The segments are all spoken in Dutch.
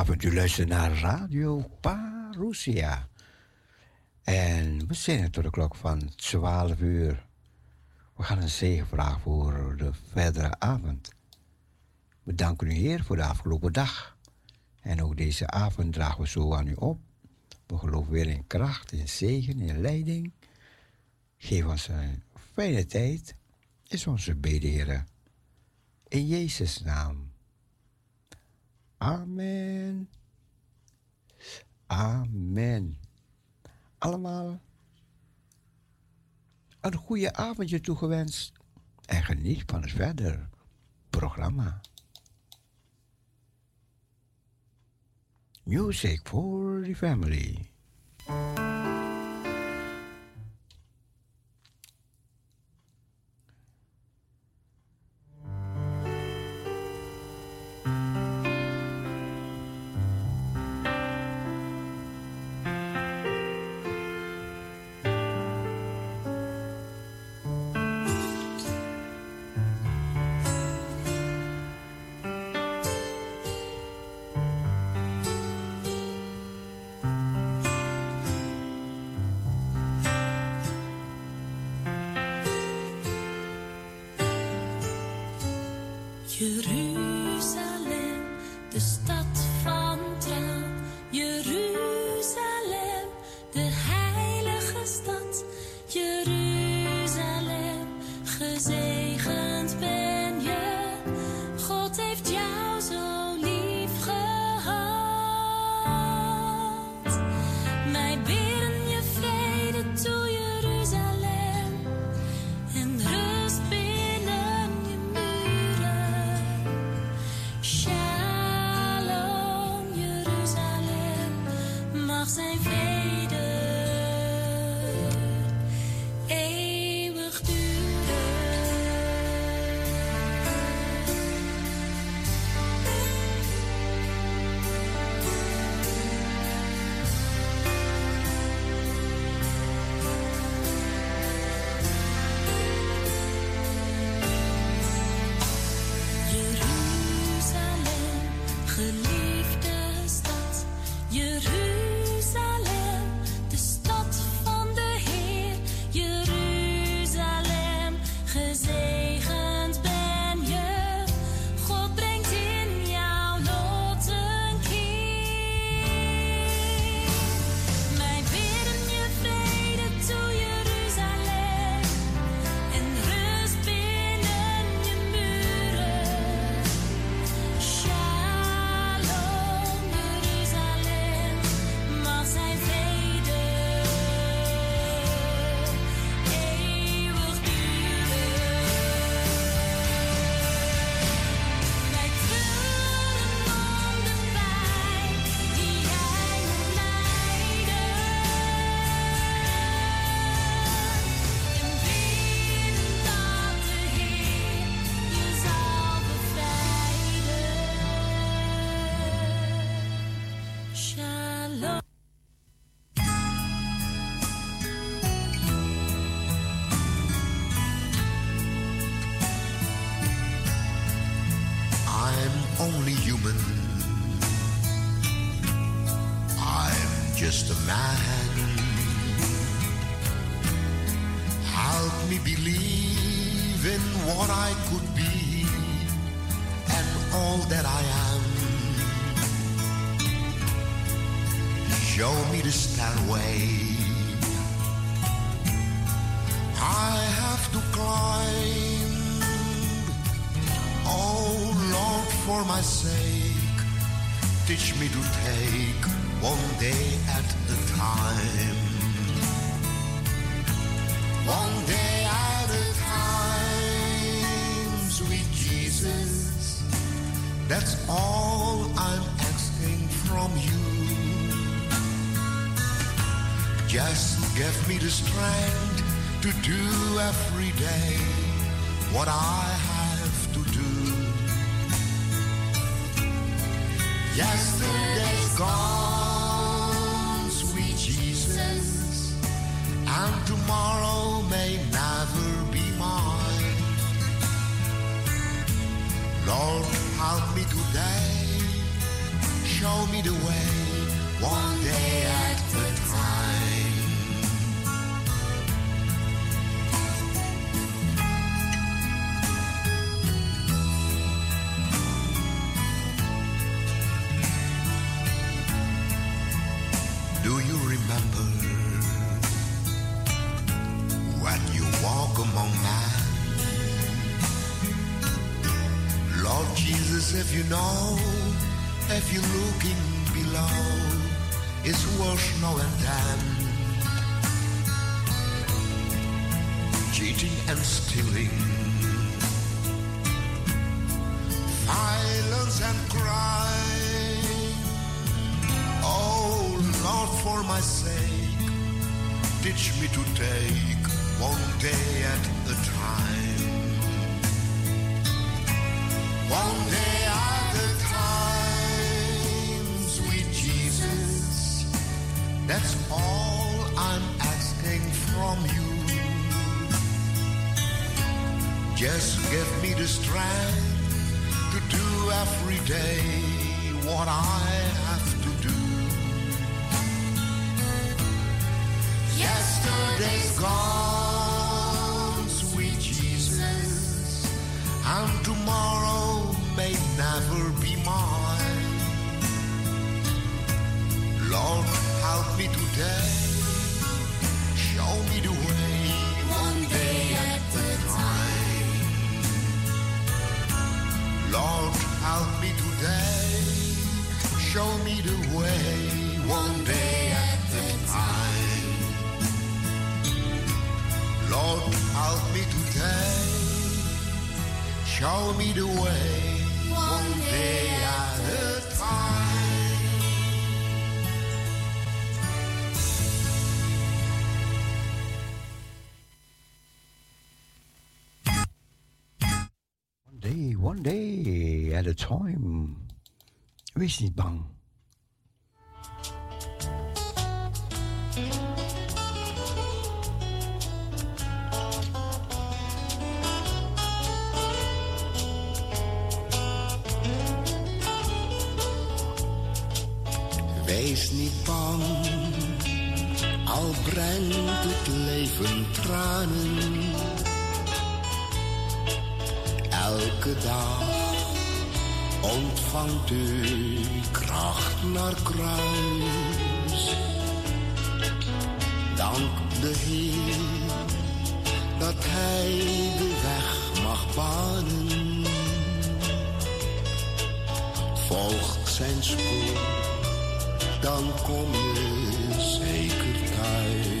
goedenavond. U luistert naar Radio Parousia. En we zijn tot de klok van 12 uur. We gaan een zegenvraag voor de verdere avond. We danken u, Heer, voor de afgelopen dag. En ook deze avond dragen we zo aan u op. We geloven weer in kracht, in zegen, in leiding. Geef ons een fijne tijd. Is onze bede. In Jezus' naam. Amen. Amen. Allemaal een goede avondje toegewenst en geniet van het verder programma. Music for the family. My sake, teach me to take one day at a time. One day at a time, sweet Jesus. That's all I'm asking from you. Just give me the strength to do every day what I Yesterday's gone, sweet Jesus, and tomorrow may never be mine. Lord, help me today, show me the way, one day at if you know, if you're looking below, it's worse now and then. Cheating and stealing, violence and crime. Oh Lord, for my sake, teach me to take one day at a time. That's all I'm asking from you. Just give me the strength to do every day what I have to do. Yesterday's gone, sweet Jesus, and tomorrow may never be mine. Lord, me today, show me the way, one day at a time. Lord, help me today, show me the way, one day at a time. Lord, help me today. Show me the way, one day at a time. Wees niet bang. Wees niet bang, al brengt het leven tranen. Elke dag ontvangt u kracht naar kruis. Dank de Heer dat Hij de weg mag banen. Volg zijn spoor dan kom je zeker thuis.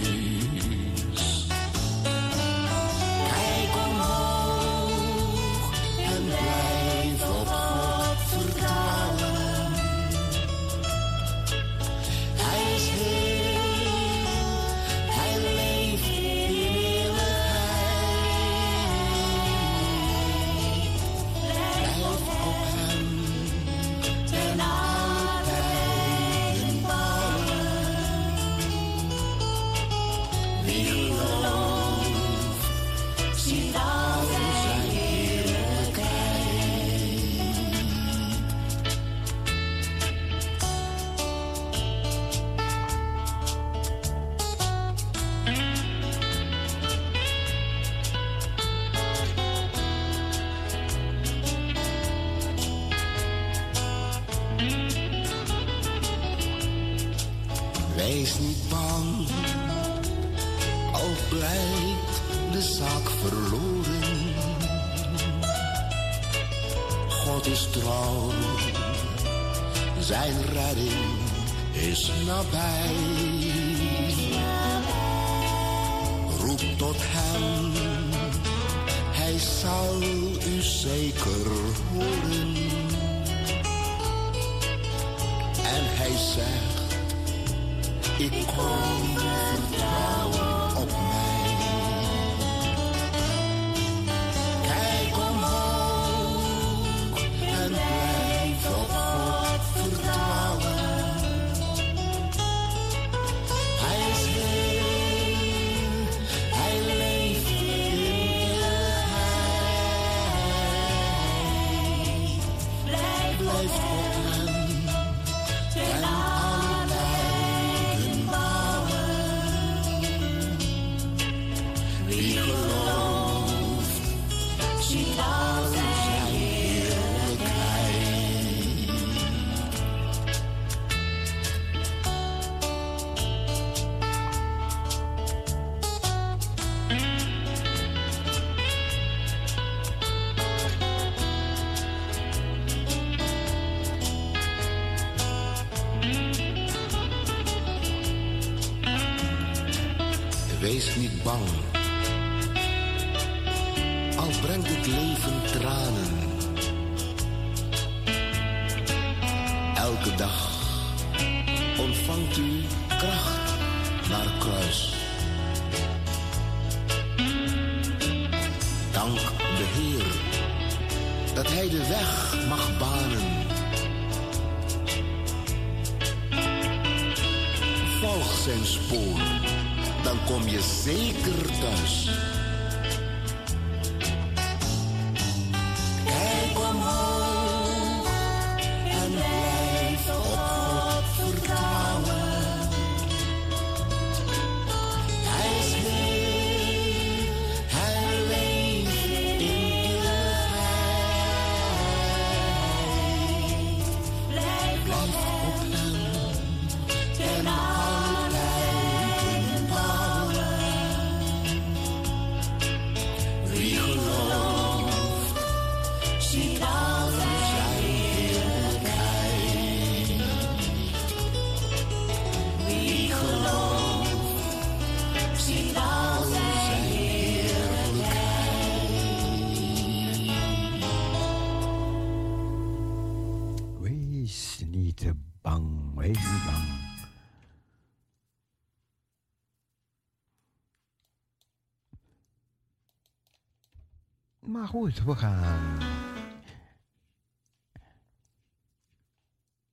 goed, we gaan.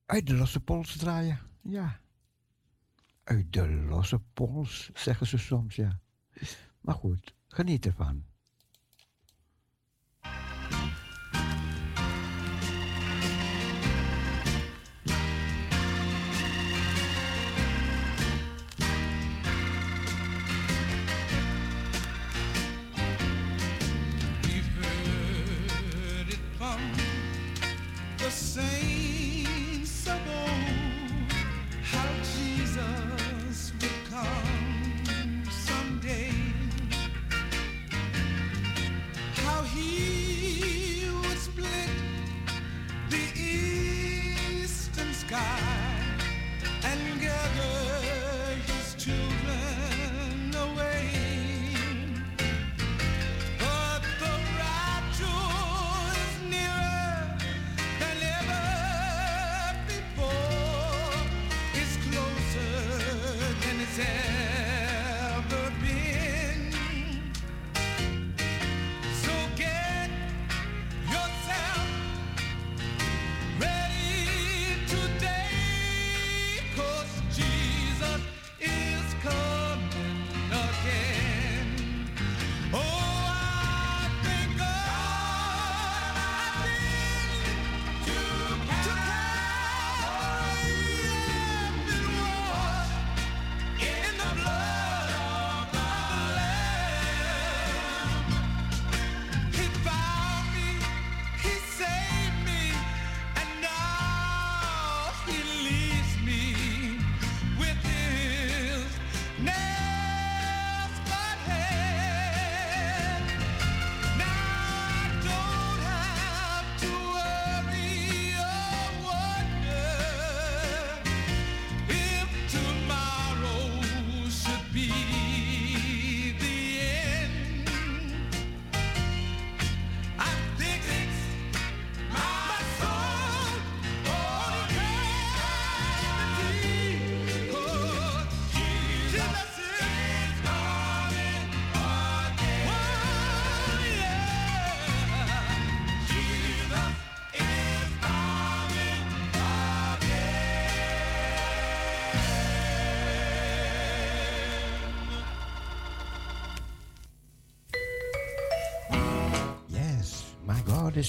Uit de losse pols draaien, ja. Uit de losse pols, zeggen ze soms, ja. Maar goed, geniet ervan.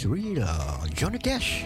is. Johnny Cash.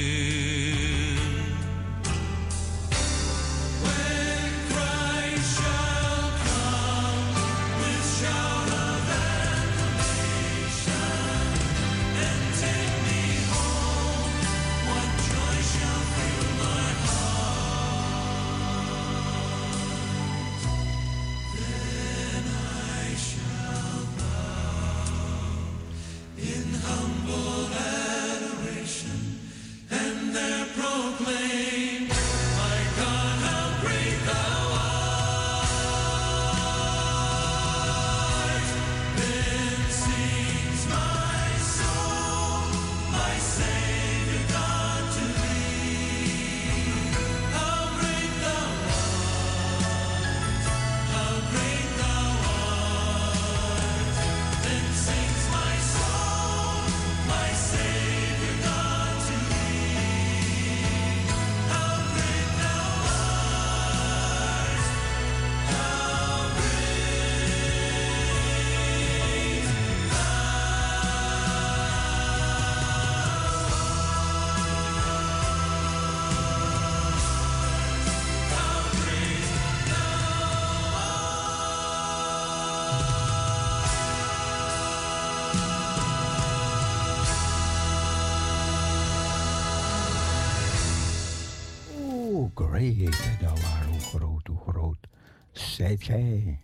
okay.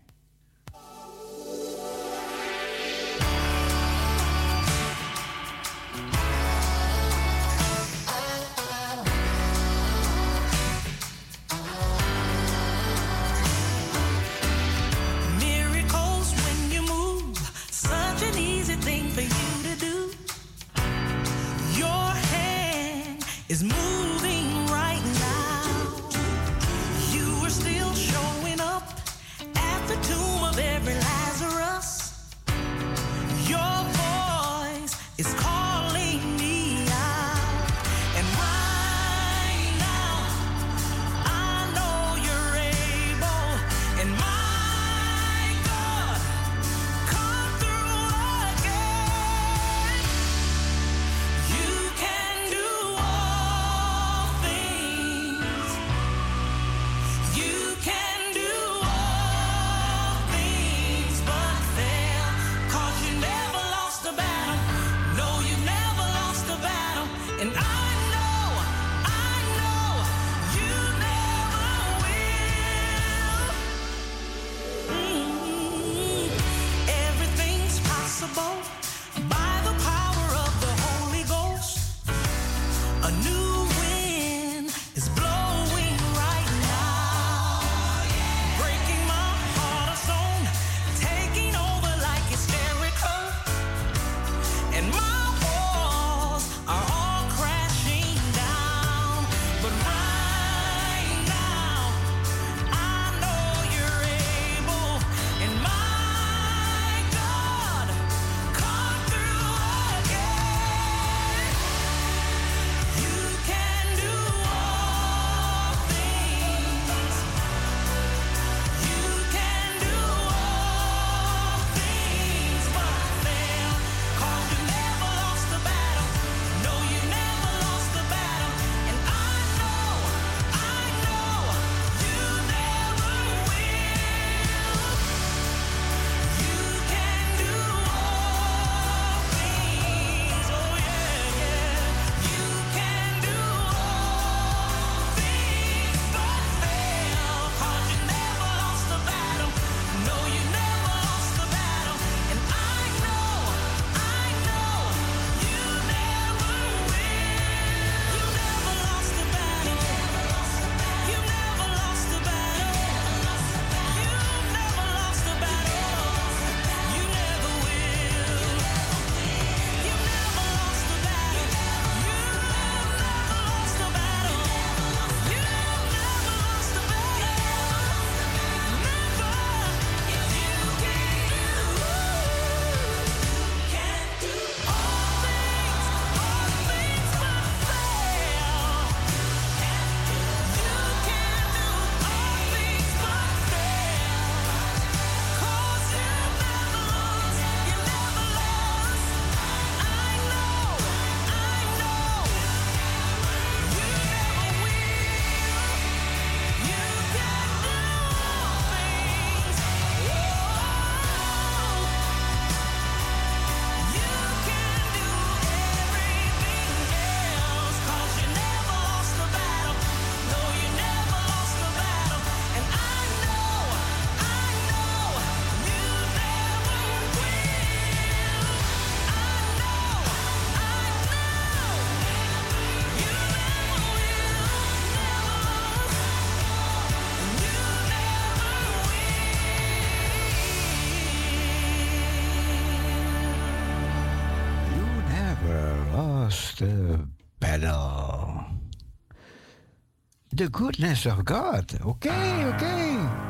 The goodness of God. Oké, oké.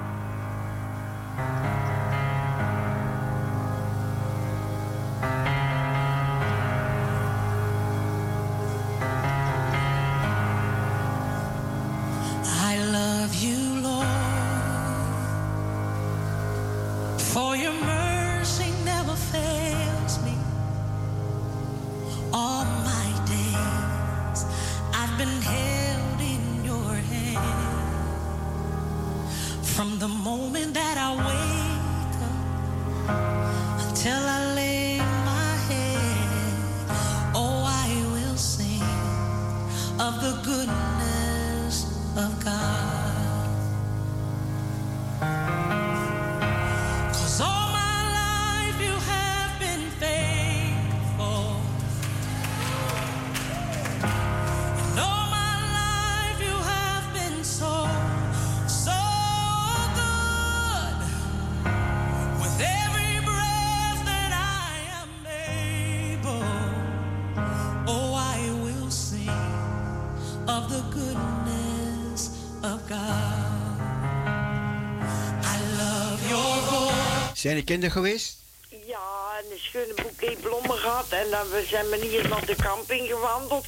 Zijn de kinderen geweest? Ja, en een schöne boeket bloemen gehad. En dan we zijn we hier naar de camping gewandeld.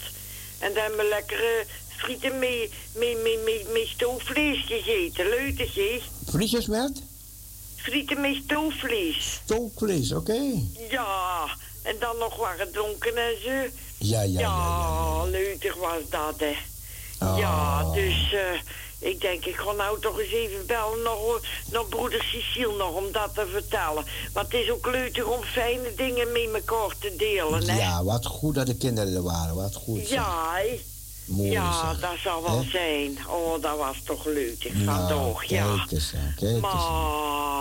En dan hebben we lekkere frieten met, met, met, met, met stoofvlees gegeten. Leutig, hè? Frietjes met? Frieten met stoofvlees. Stookvlees, oké. Ja, en dan nog wat gedronken en zo. Ja, ja, ja. Ja, leutig was dat, hè. Oh. Ja, dus eh, ik denk, ik ga nou toch eens even bellen naar, naar broeder Cecile nog om dat te vertellen. Want het is ook leutig om fijne dingen met elkaar te delen, hè. Ja, wat goed dat de kinderen er waren. Wat goed. Ja, hè. Mooi ja, zeg. dat zou wel zijn. Oh, dat was toch ja. Kijk eens, aan, kijk eens. aan.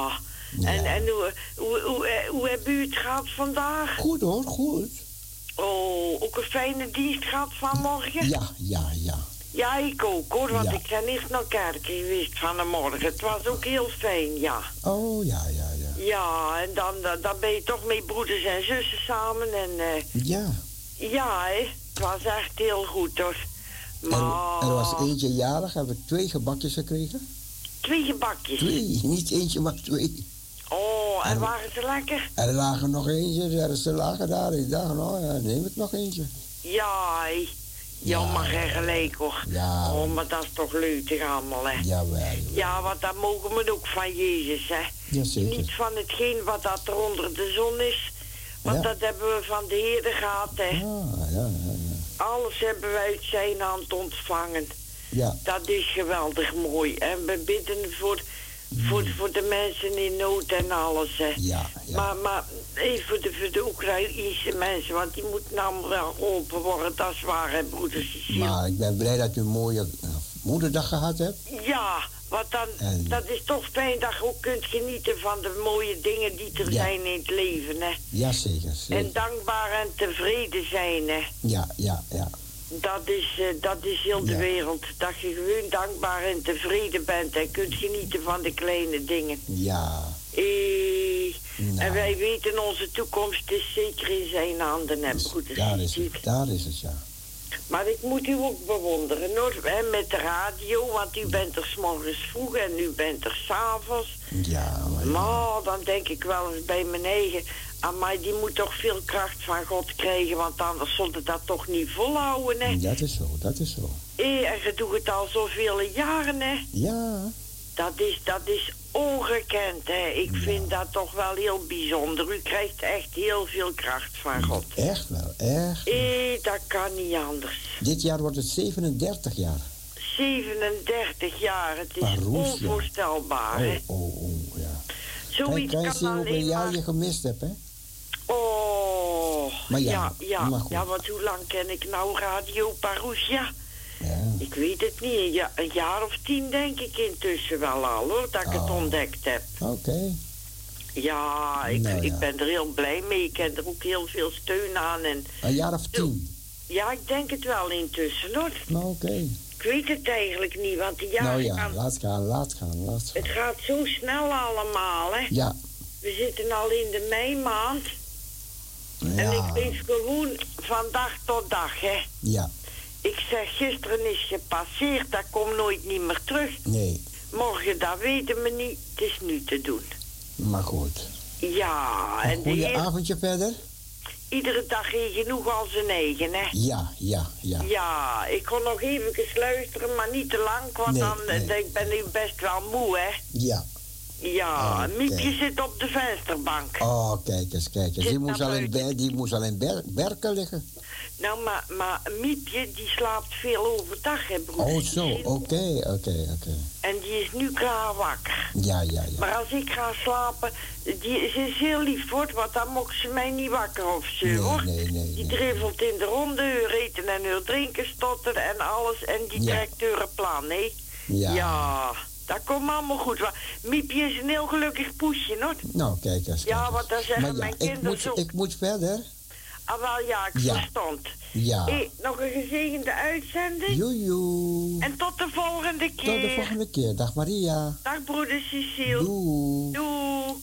Maar, Ja. en, en hoe, hoe, hoe, eh, hoe hebben u het gehad vandaag? Goed hoor, goed. Oh, ook een fijne dienst gehad vanmorgen? Ja, ja, ja. Ja, ik ook hoor, want Ja. ik ben eerst naar kerk geweest vanmorgen. Het was ook heel fijn, ja. Oh, ja, ja, ja. Ja, en dan, dan, ben je toch met broeders en zussen samen en eh, Ja. ja, hè. Het was echt heel goed hoor. Maar... er was eentje jarig, hebben we twee gebakjes gekregen. Twee gebakjes. Twee, niet eentje, maar twee. Oh, en En- waren ze lekker? Er lagen nog eentje, er ze lagen daar. Ik dacht, nou ja, neem ik nog eentje. Ja, hè. Ja, gelijk hoor. Ja. Oh, maar dat is toch leutig allemaal, hè. Jawel. Ja, want dat mogen we ook van Jezus, hè. Jazeker. Niet van hetgeen wat dat er onder de zon is. Want Ja. dat hebben we van de Heer gehad, hè. Ah, ja, ja, ja. Alles hebben we uit zijn hand ontvangen. Ja, Dat is geweldig mooi. En we bidden voor, voor, voor de mensen in nood en alles, hè. Hmm. ja, ja. Maar, maar even voor de, voor de Oekraïnse mensen, want die moeten nou wel geholpen worden. Dat is waar, hè, broeder. Maar ik ben blij dat u een mooie eh, moederdag gehad hebt. Ja, want dan, En- dat is toch fijn dat je ook kunt genieten van de mooie dingen die er Ja. zijn in het leven, hè. Jazeker, En zeker. dankbaar en tevreden zijn, hè. Ja, ja, ja. Dat is, eh, dat is heel de Ja. wereld. Dat je gewoon dankbaar en tevreden bent en kunt genieten van de kleine dingen. Ja, Eh, Nou. En wij weten onze toekomst is zeker in zijn handen, hè, dus daar is het, daar is het, ja. Maar ik moet u ook bewonderen, hoor. Hè, met de radio, want u bent er 's morgens vroeg en u bent er s'avonds. Ja, maar ja. Maar dan denk ik wel eens bij mijn eigen... Amai, die moet toch veel kracht van God krijgen, want anders zullen dat toch niet volhouden, hè. dat is zo, dat is zo. En je doet het al zoveel jaren, hè. Ja, Dat is, dat is ongekend, hè. Ik vind dat toch wel heel bijzonder. U krijgt echt heel veel kracht van God. echt wel, echt. Eh, dat kan niet anders. Dit jaar wordt het 37 jaar. 37 jaar, het is onvoorstelbaar, hè. Oh, oh, oh, ja. Kan, Zoiets kan je kan zien hoeveel alleen jaar maar... je gemist hebt, hè? Oh, Maar ja, ja, ja, maar ja, want hoe lang ken ik nou Radio Parousia? Ja. Ik weet het niet, een, ja- een jaar of tien denk ik intussen wel al, hoor, dat ik het Oh. ontdekt heb. Oké. Ja, ik, Nou ja. ik ben er heel blij mee. Ik heb er ook heel veel steun aan. En Een jaar of tien. ja, ik denk het wel intussen, hoor. Nou, oké. Ik weet het eigenlijk niet, want de jaren Nou ja, gaan... laat gaan, laat gaan, laat gaan. Het gaat zo snel allemaal, hè. Ja, We zitten al in de meimaand. En ik leef gewoon van dag tot dag, hè. ja. Ik zeg, gisteren is gepasseerd, dat komt nooit niet meer terug. Nee, Morgen, dat weten we niet. Het is nu te doen. maar goed. Ja, Een en de goede Heer, avondje verder? iedere dag heeft genoeg al zijn eigen, hè. Ja, ja, ja. Ja, ik kon nog even luisteren, maar niet te lang, want Nee, dan eh, nee. ik ben ik best wel moe, hè. Ja. Ja, Oké. Miepje zit op de vensterbank. Oh, kijk eens, kijk eens. Die moest al in, die moest al in Ber- Berken liggen. Nou, maar, maar Miepje, die slaapt veel overdag, hè, broer. Oh, zo. Oké, oké, oké. En die is nu klaar wakker. Ja, ja, ja. Maar als ik ga slapen, die, ze is heel lief, hoor, want dan mocht ze mij niet wakker of zo, Nee, hoor. nee, nee, Die dribbelt in de ronde, uur eten en uur drinken, stotteren en alles. En die Ja. trekt uren plan, hè. Ja. Ja, dat komt allemaal goed. Miepje is een heel gelukkig poesje, hoor. Nou, kijk eens. Ja, kijk want dan zeggen maar ja, mijn ik kinderen moet, zo- ik moet verder. Ah, wel, ja, ik Ja. verstond. Ja. Hé, nog een gezegende uitzending. Joejoe. En tot de volgende keer. Tot de volgende keer. Dag Maria. Dag, broeder Cecile. Doei. Doei.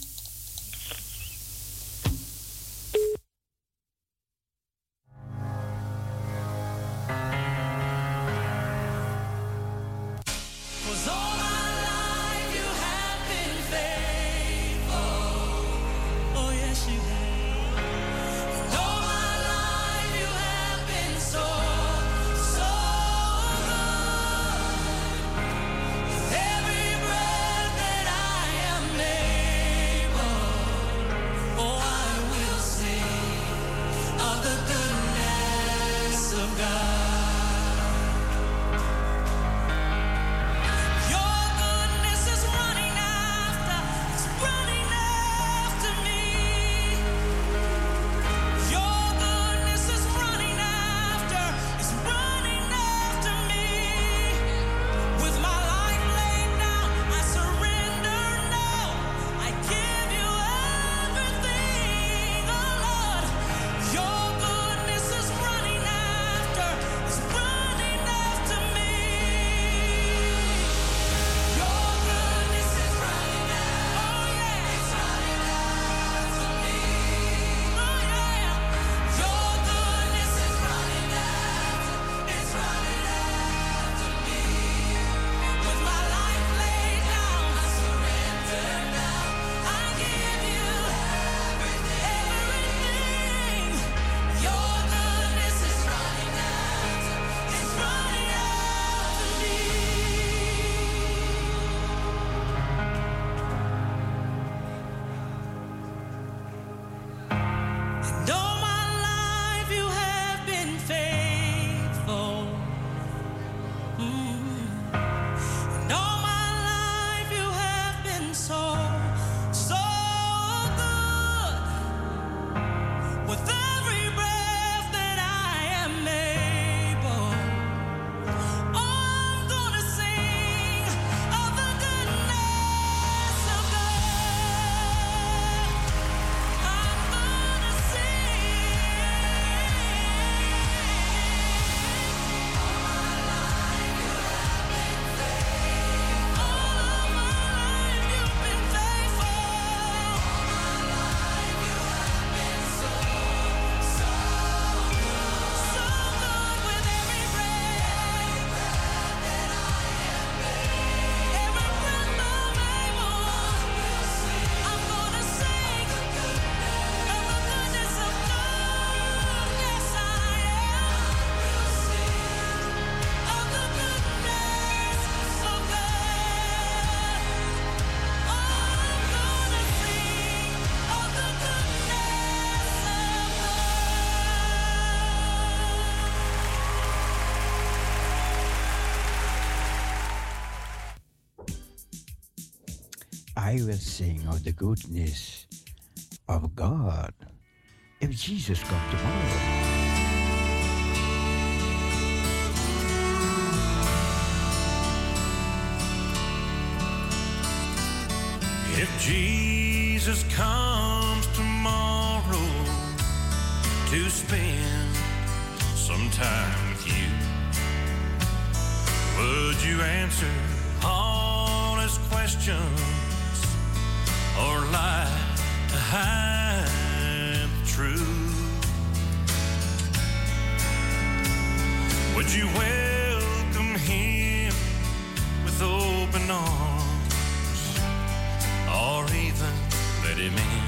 Will sing of the goodness of God if Jesus comes tomorrow. If Jesus comes tomorrow to spend some time with you, would you answer all his questions or lie to hide the truth? Would you welcome him with open arms? or even let him in.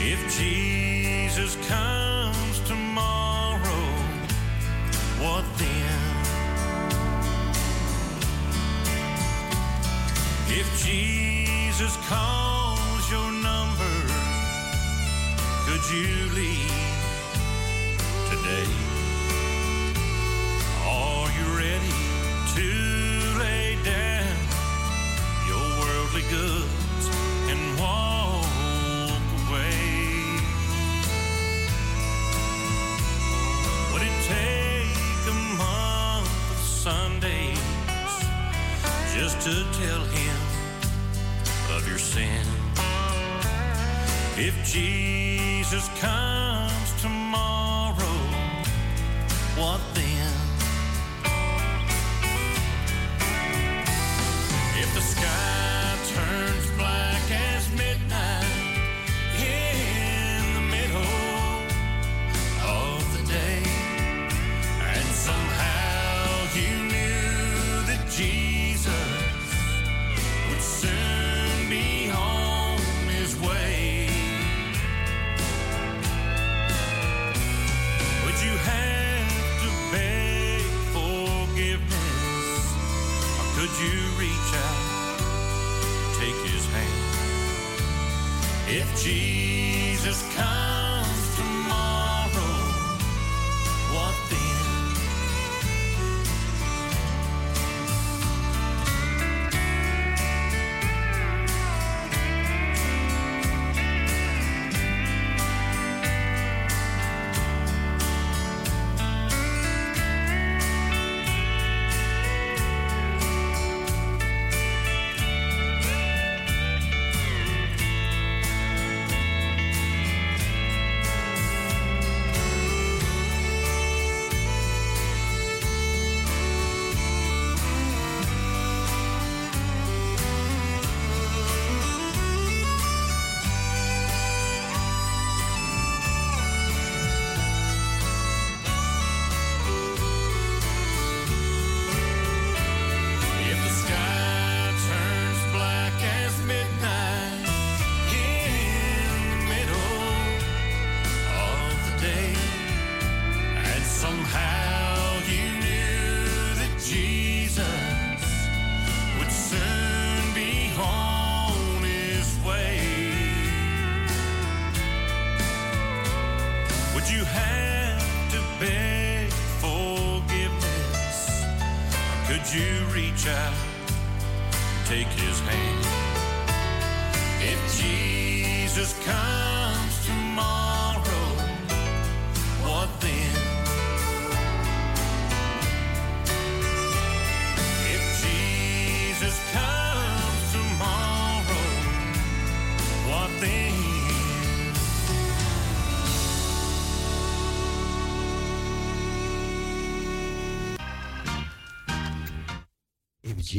If Jesus comes tomorrow, what then? If Jesus calls your number, could you leave today?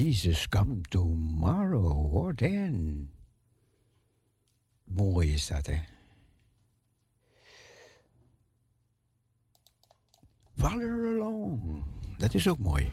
Jesus come tomorrow, what then? Mooi is dat, hè? Follow along. Dat is ook mooi.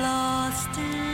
Lost in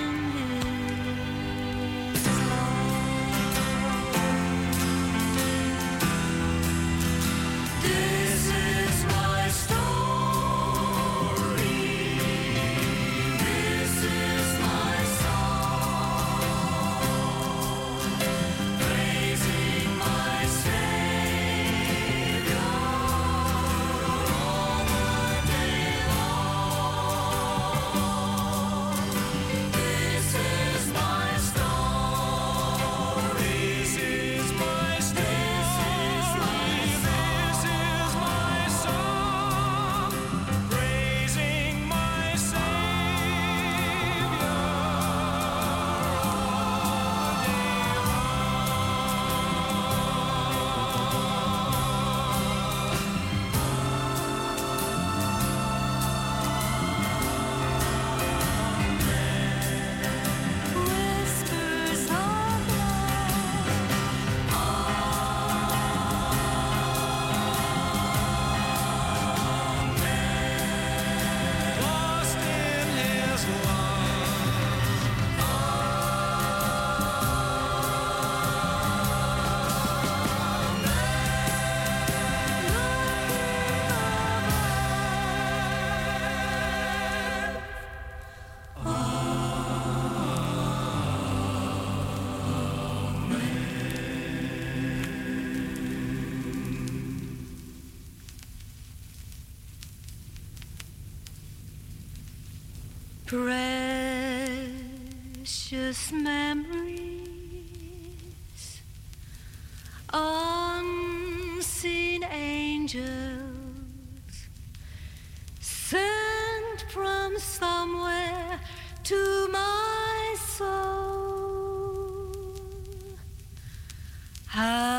somewhere to my soul. How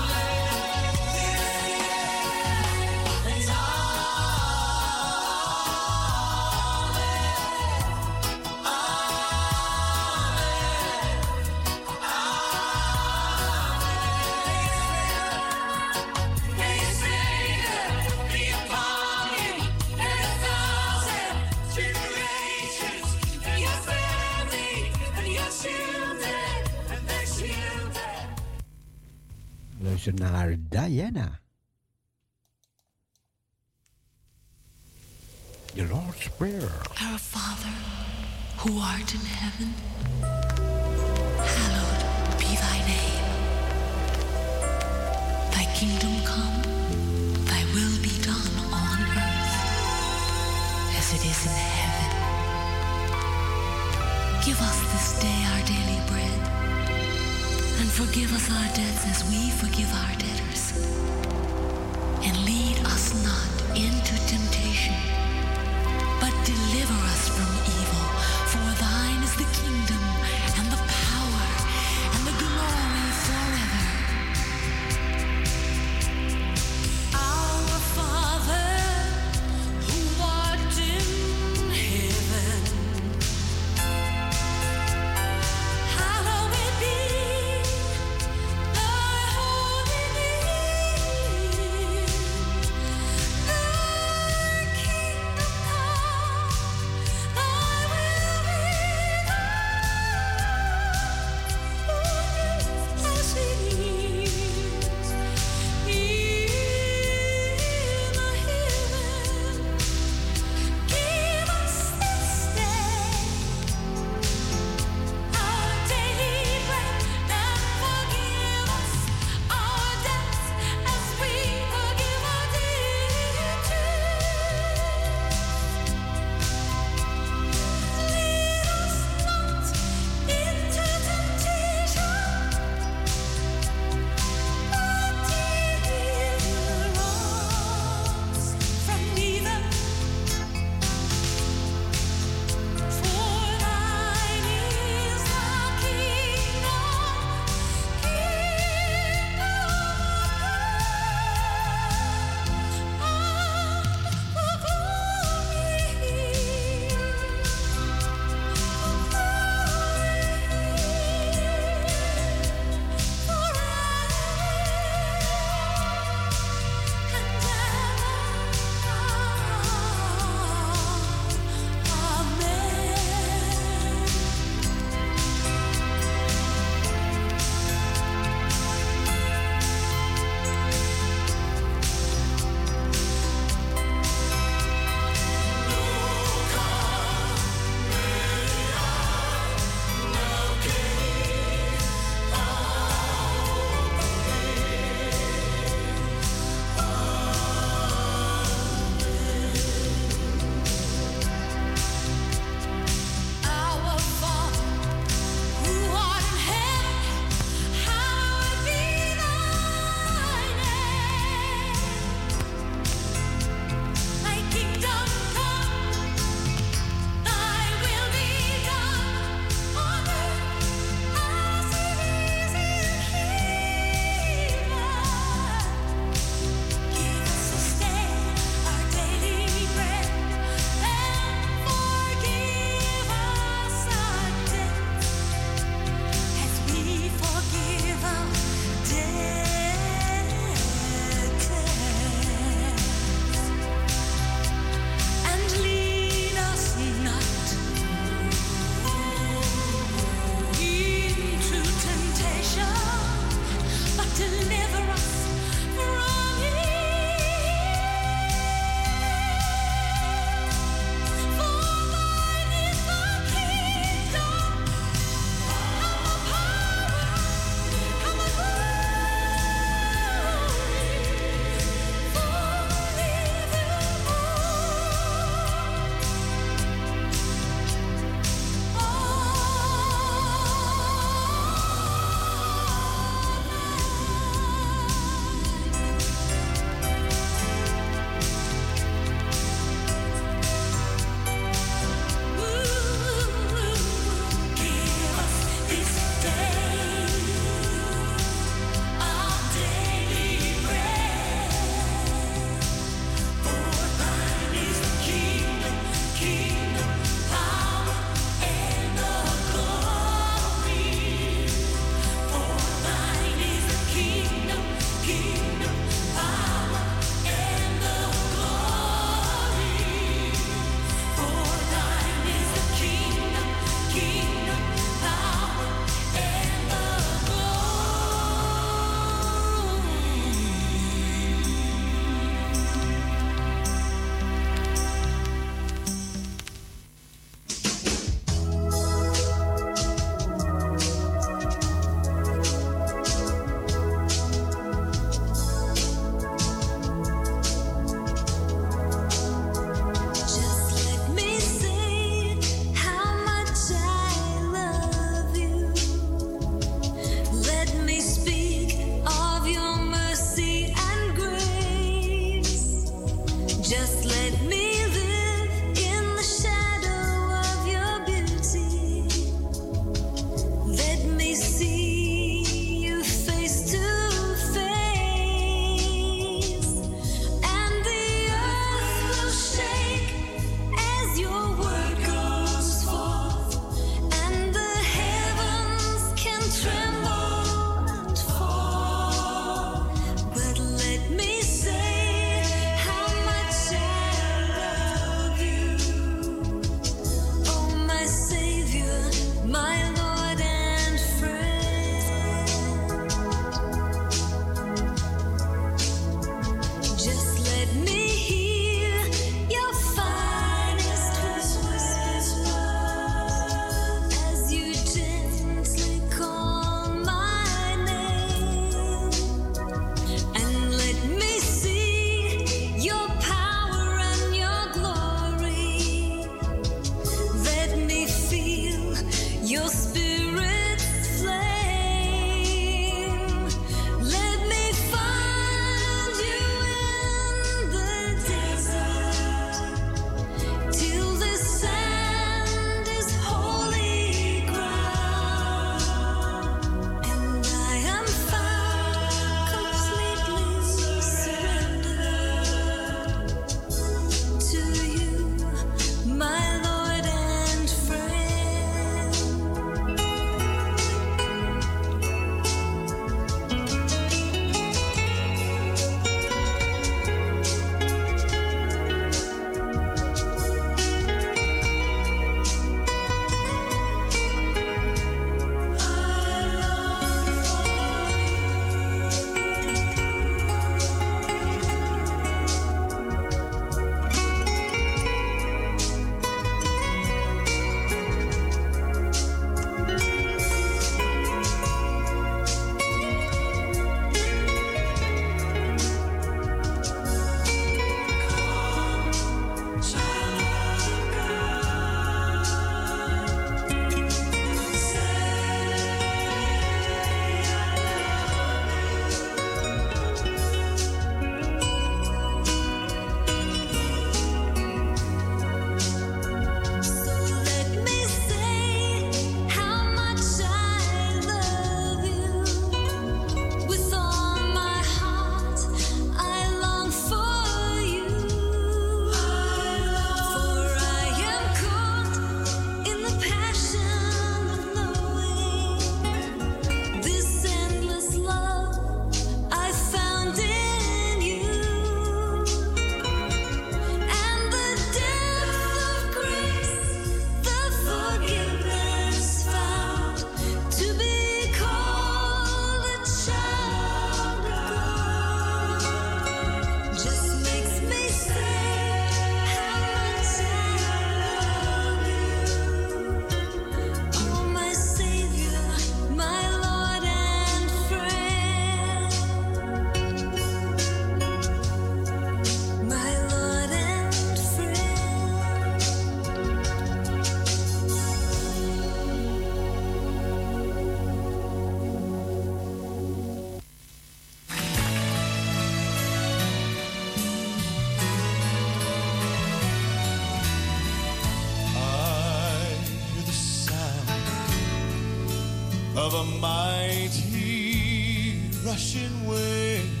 rushing waves.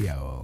Radio.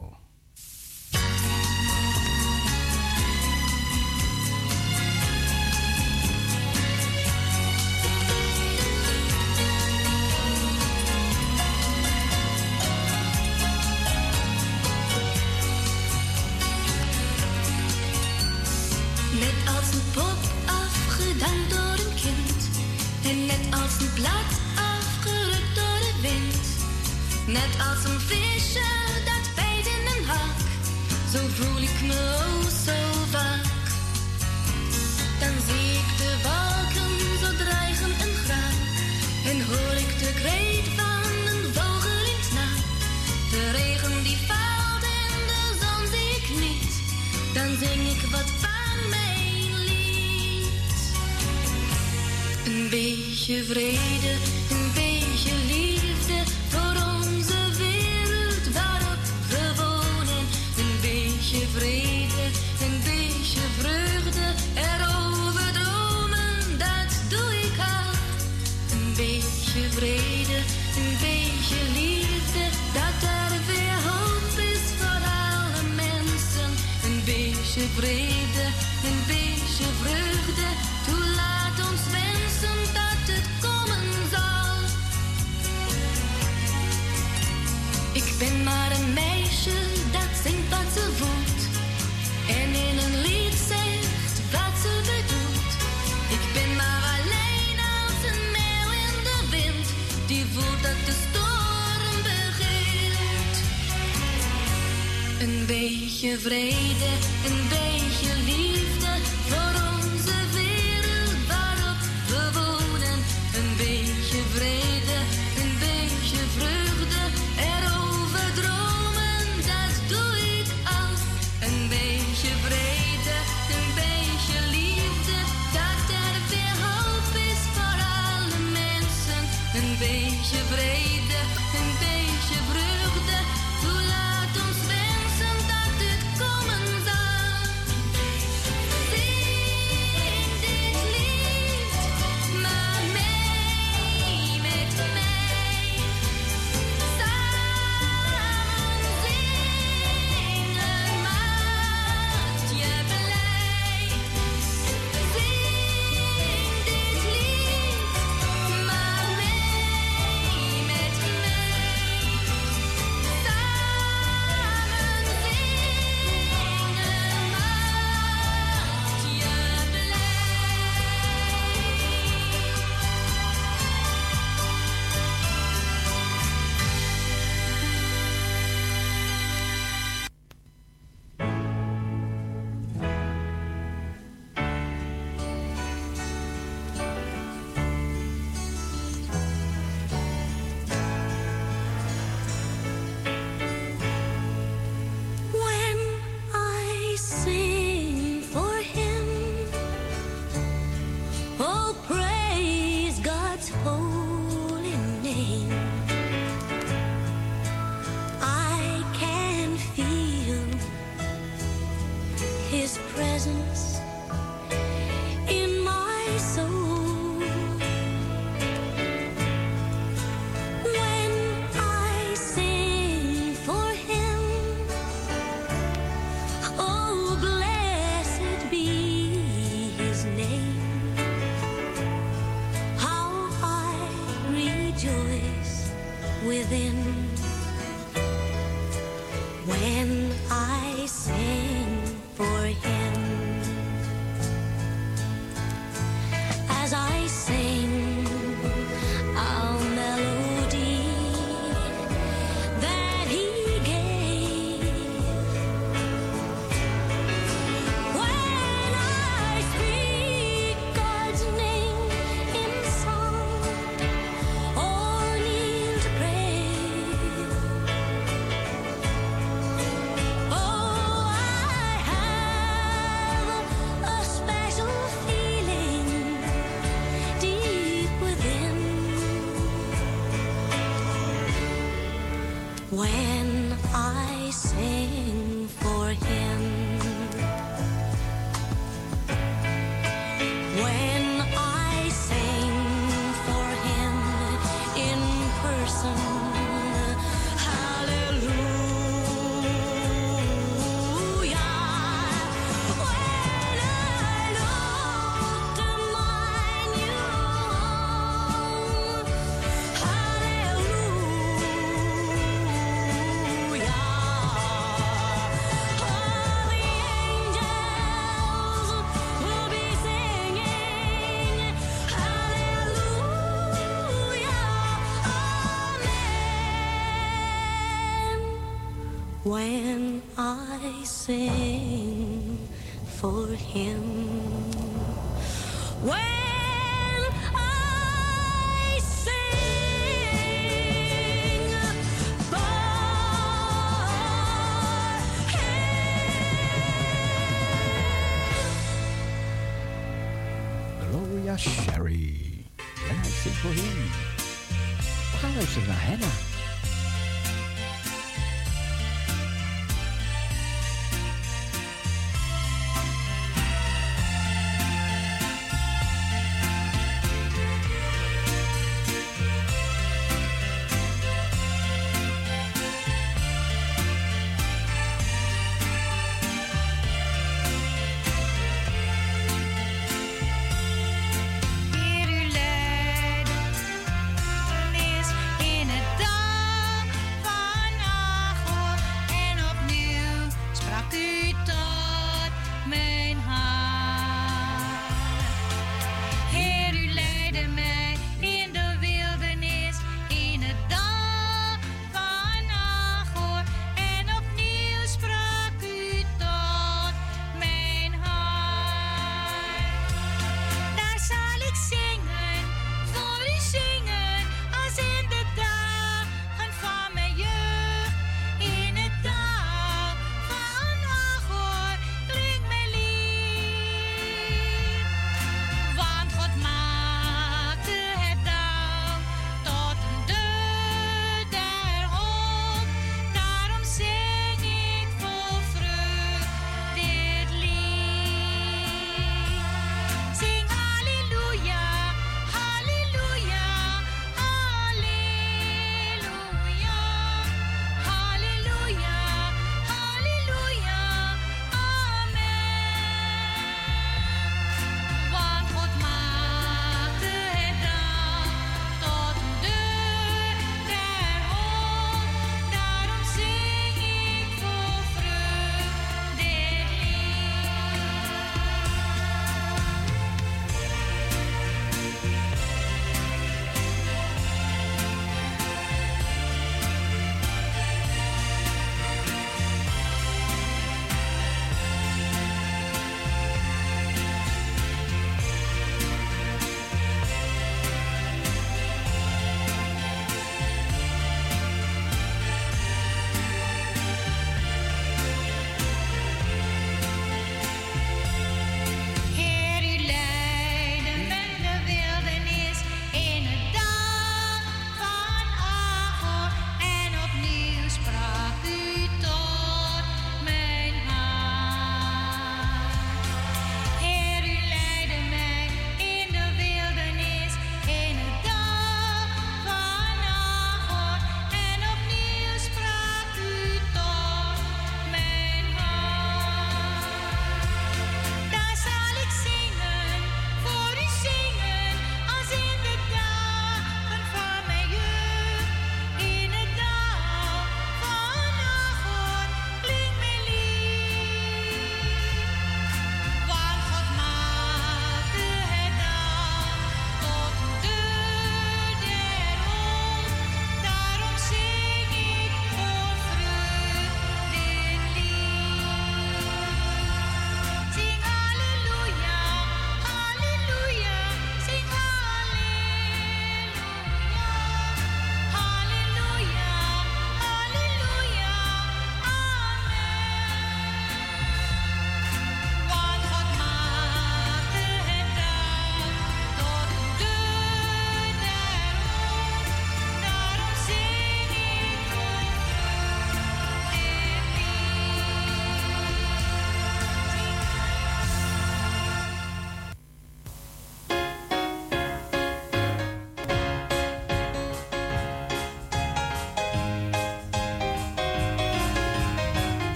say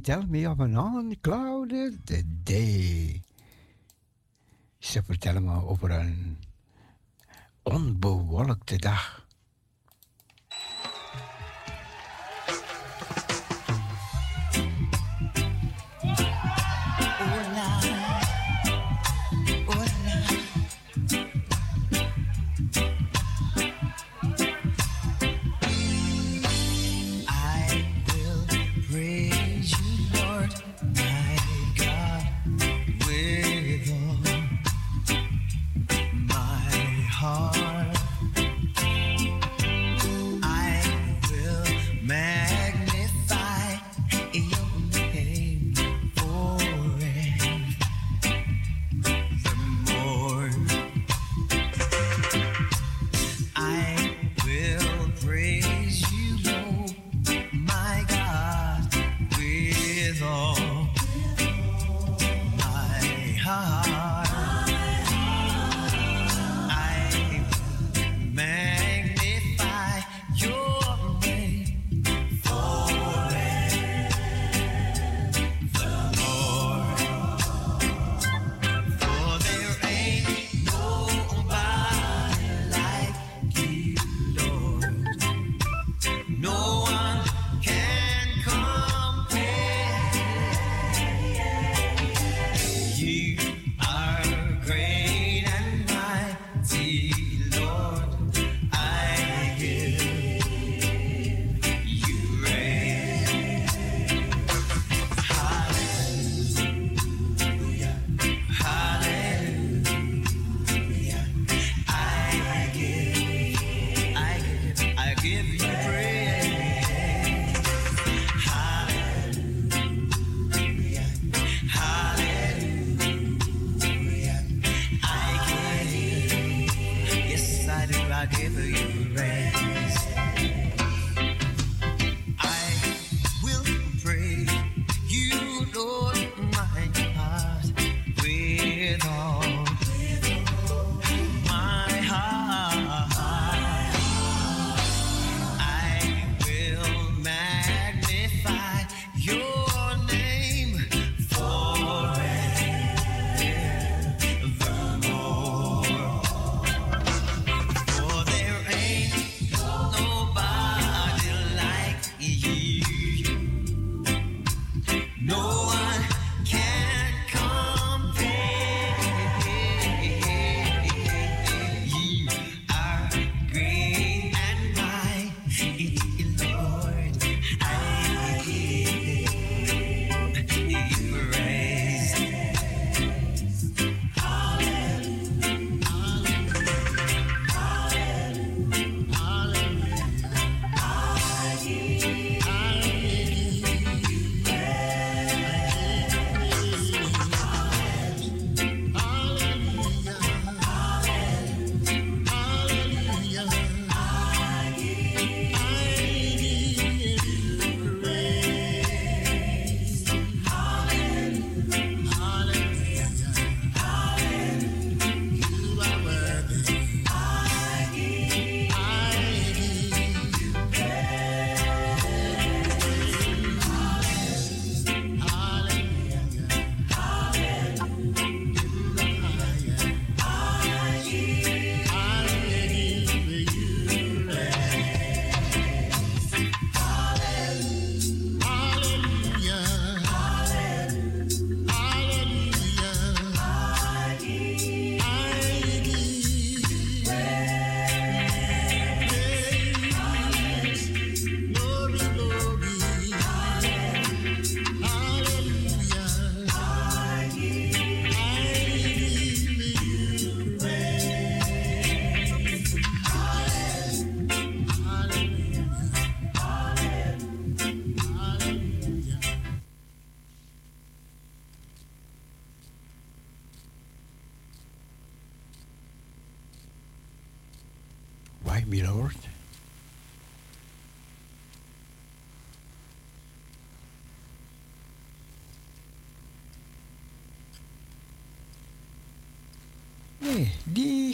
tell me of an unclouded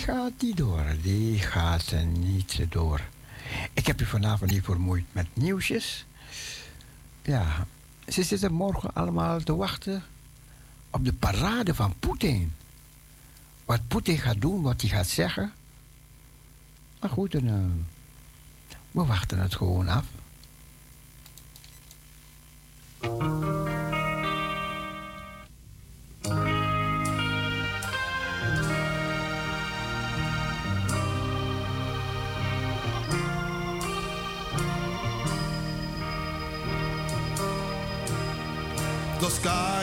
gaat niet door. Die gaat niet door. Ik heb u vanavond niet vermoeid met nieuwsjes. Ja, ze zitten morgen allemaal te wachten op de parade van Poetin. Wat Poetin gaat doen, wat hij gaat zeggen. Maar goed, en, eh, we wachten het gewoon af.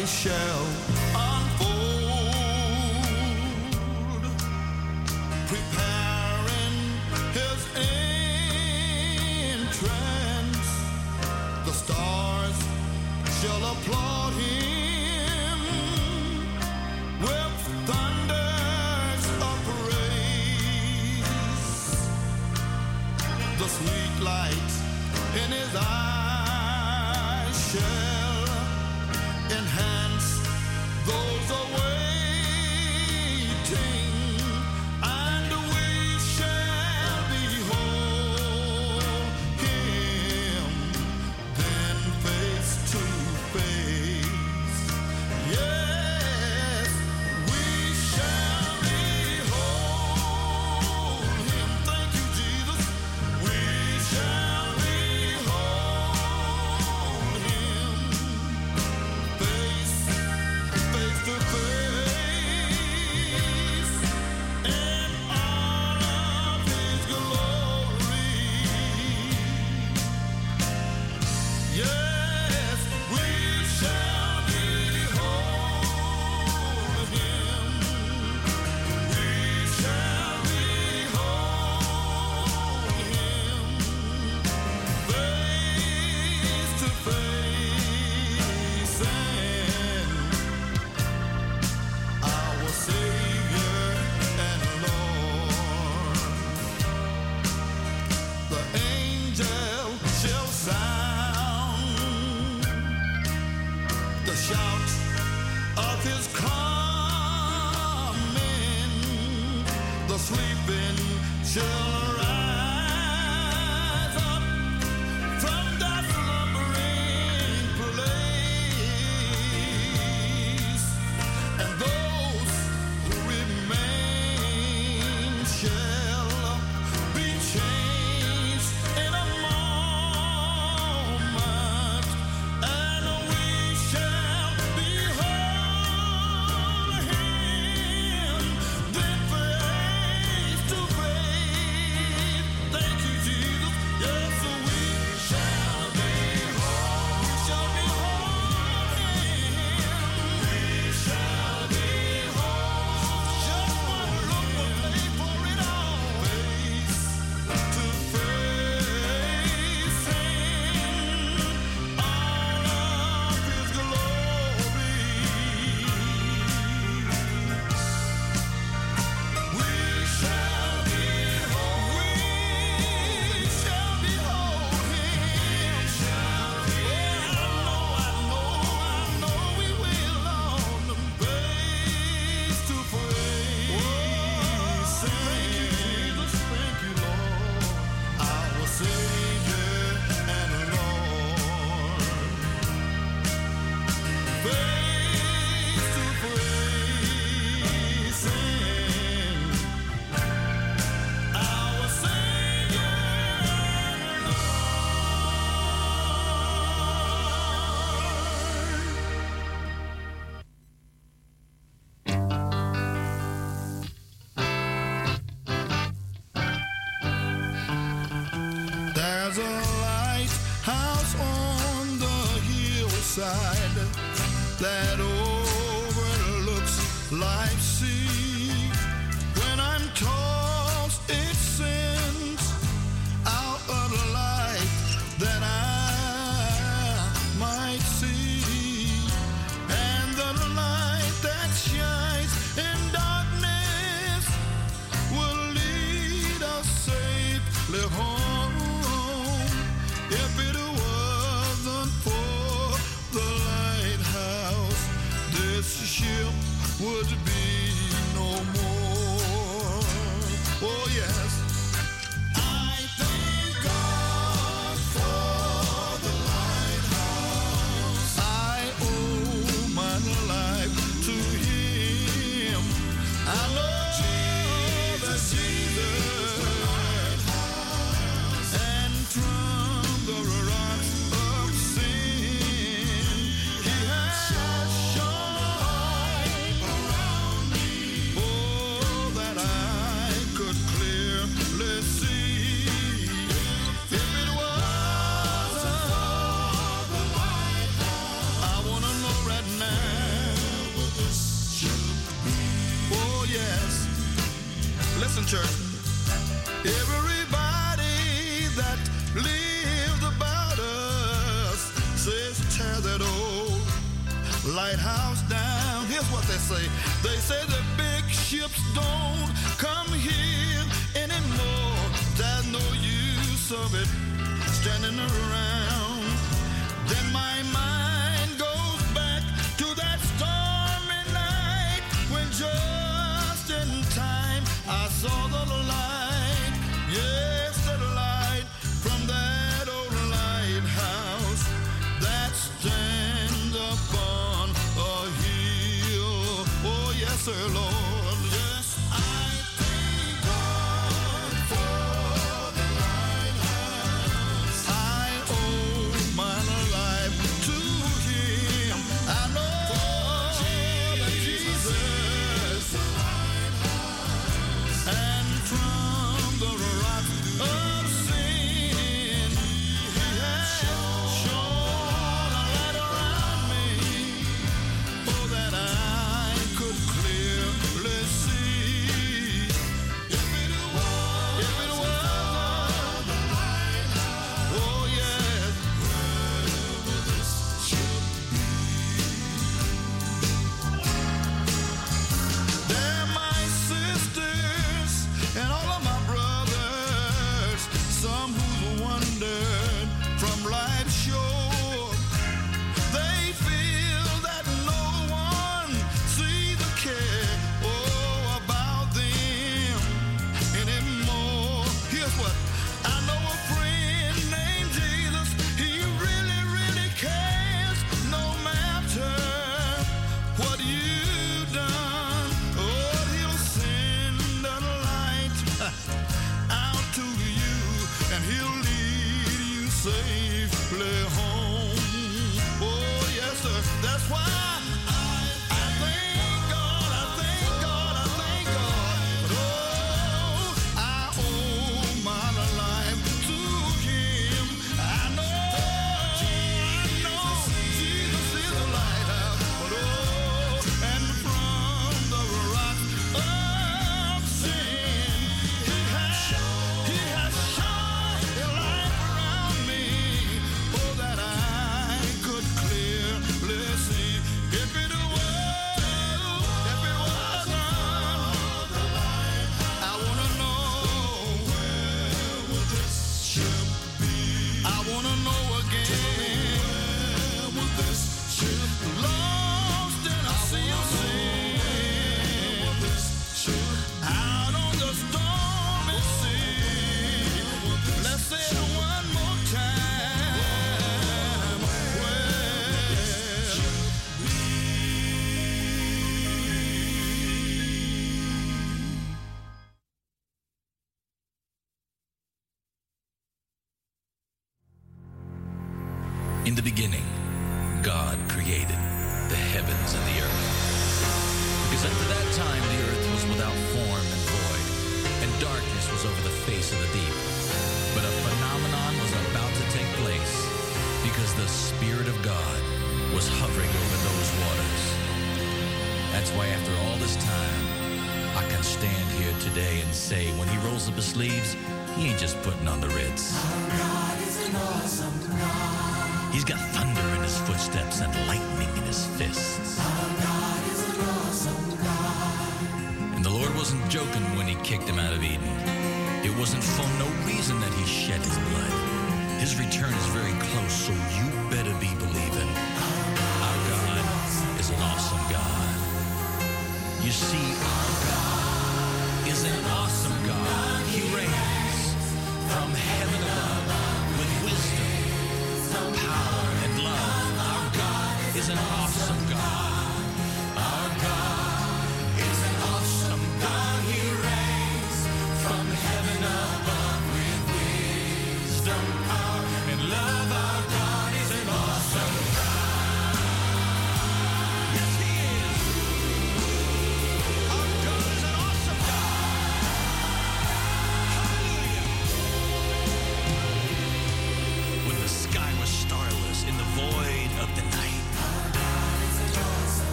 I shall side. That old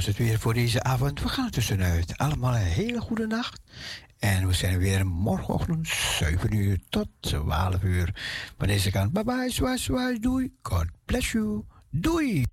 was het weer voor deze avond. We gaan tussenuit. Allemaal een hele goede nacht. En we zijn weer morgenochtend 7 uur tot 12 uur. Van deze kant. Bye bye, zwaai, zwaai, doei. God bless you. Doei.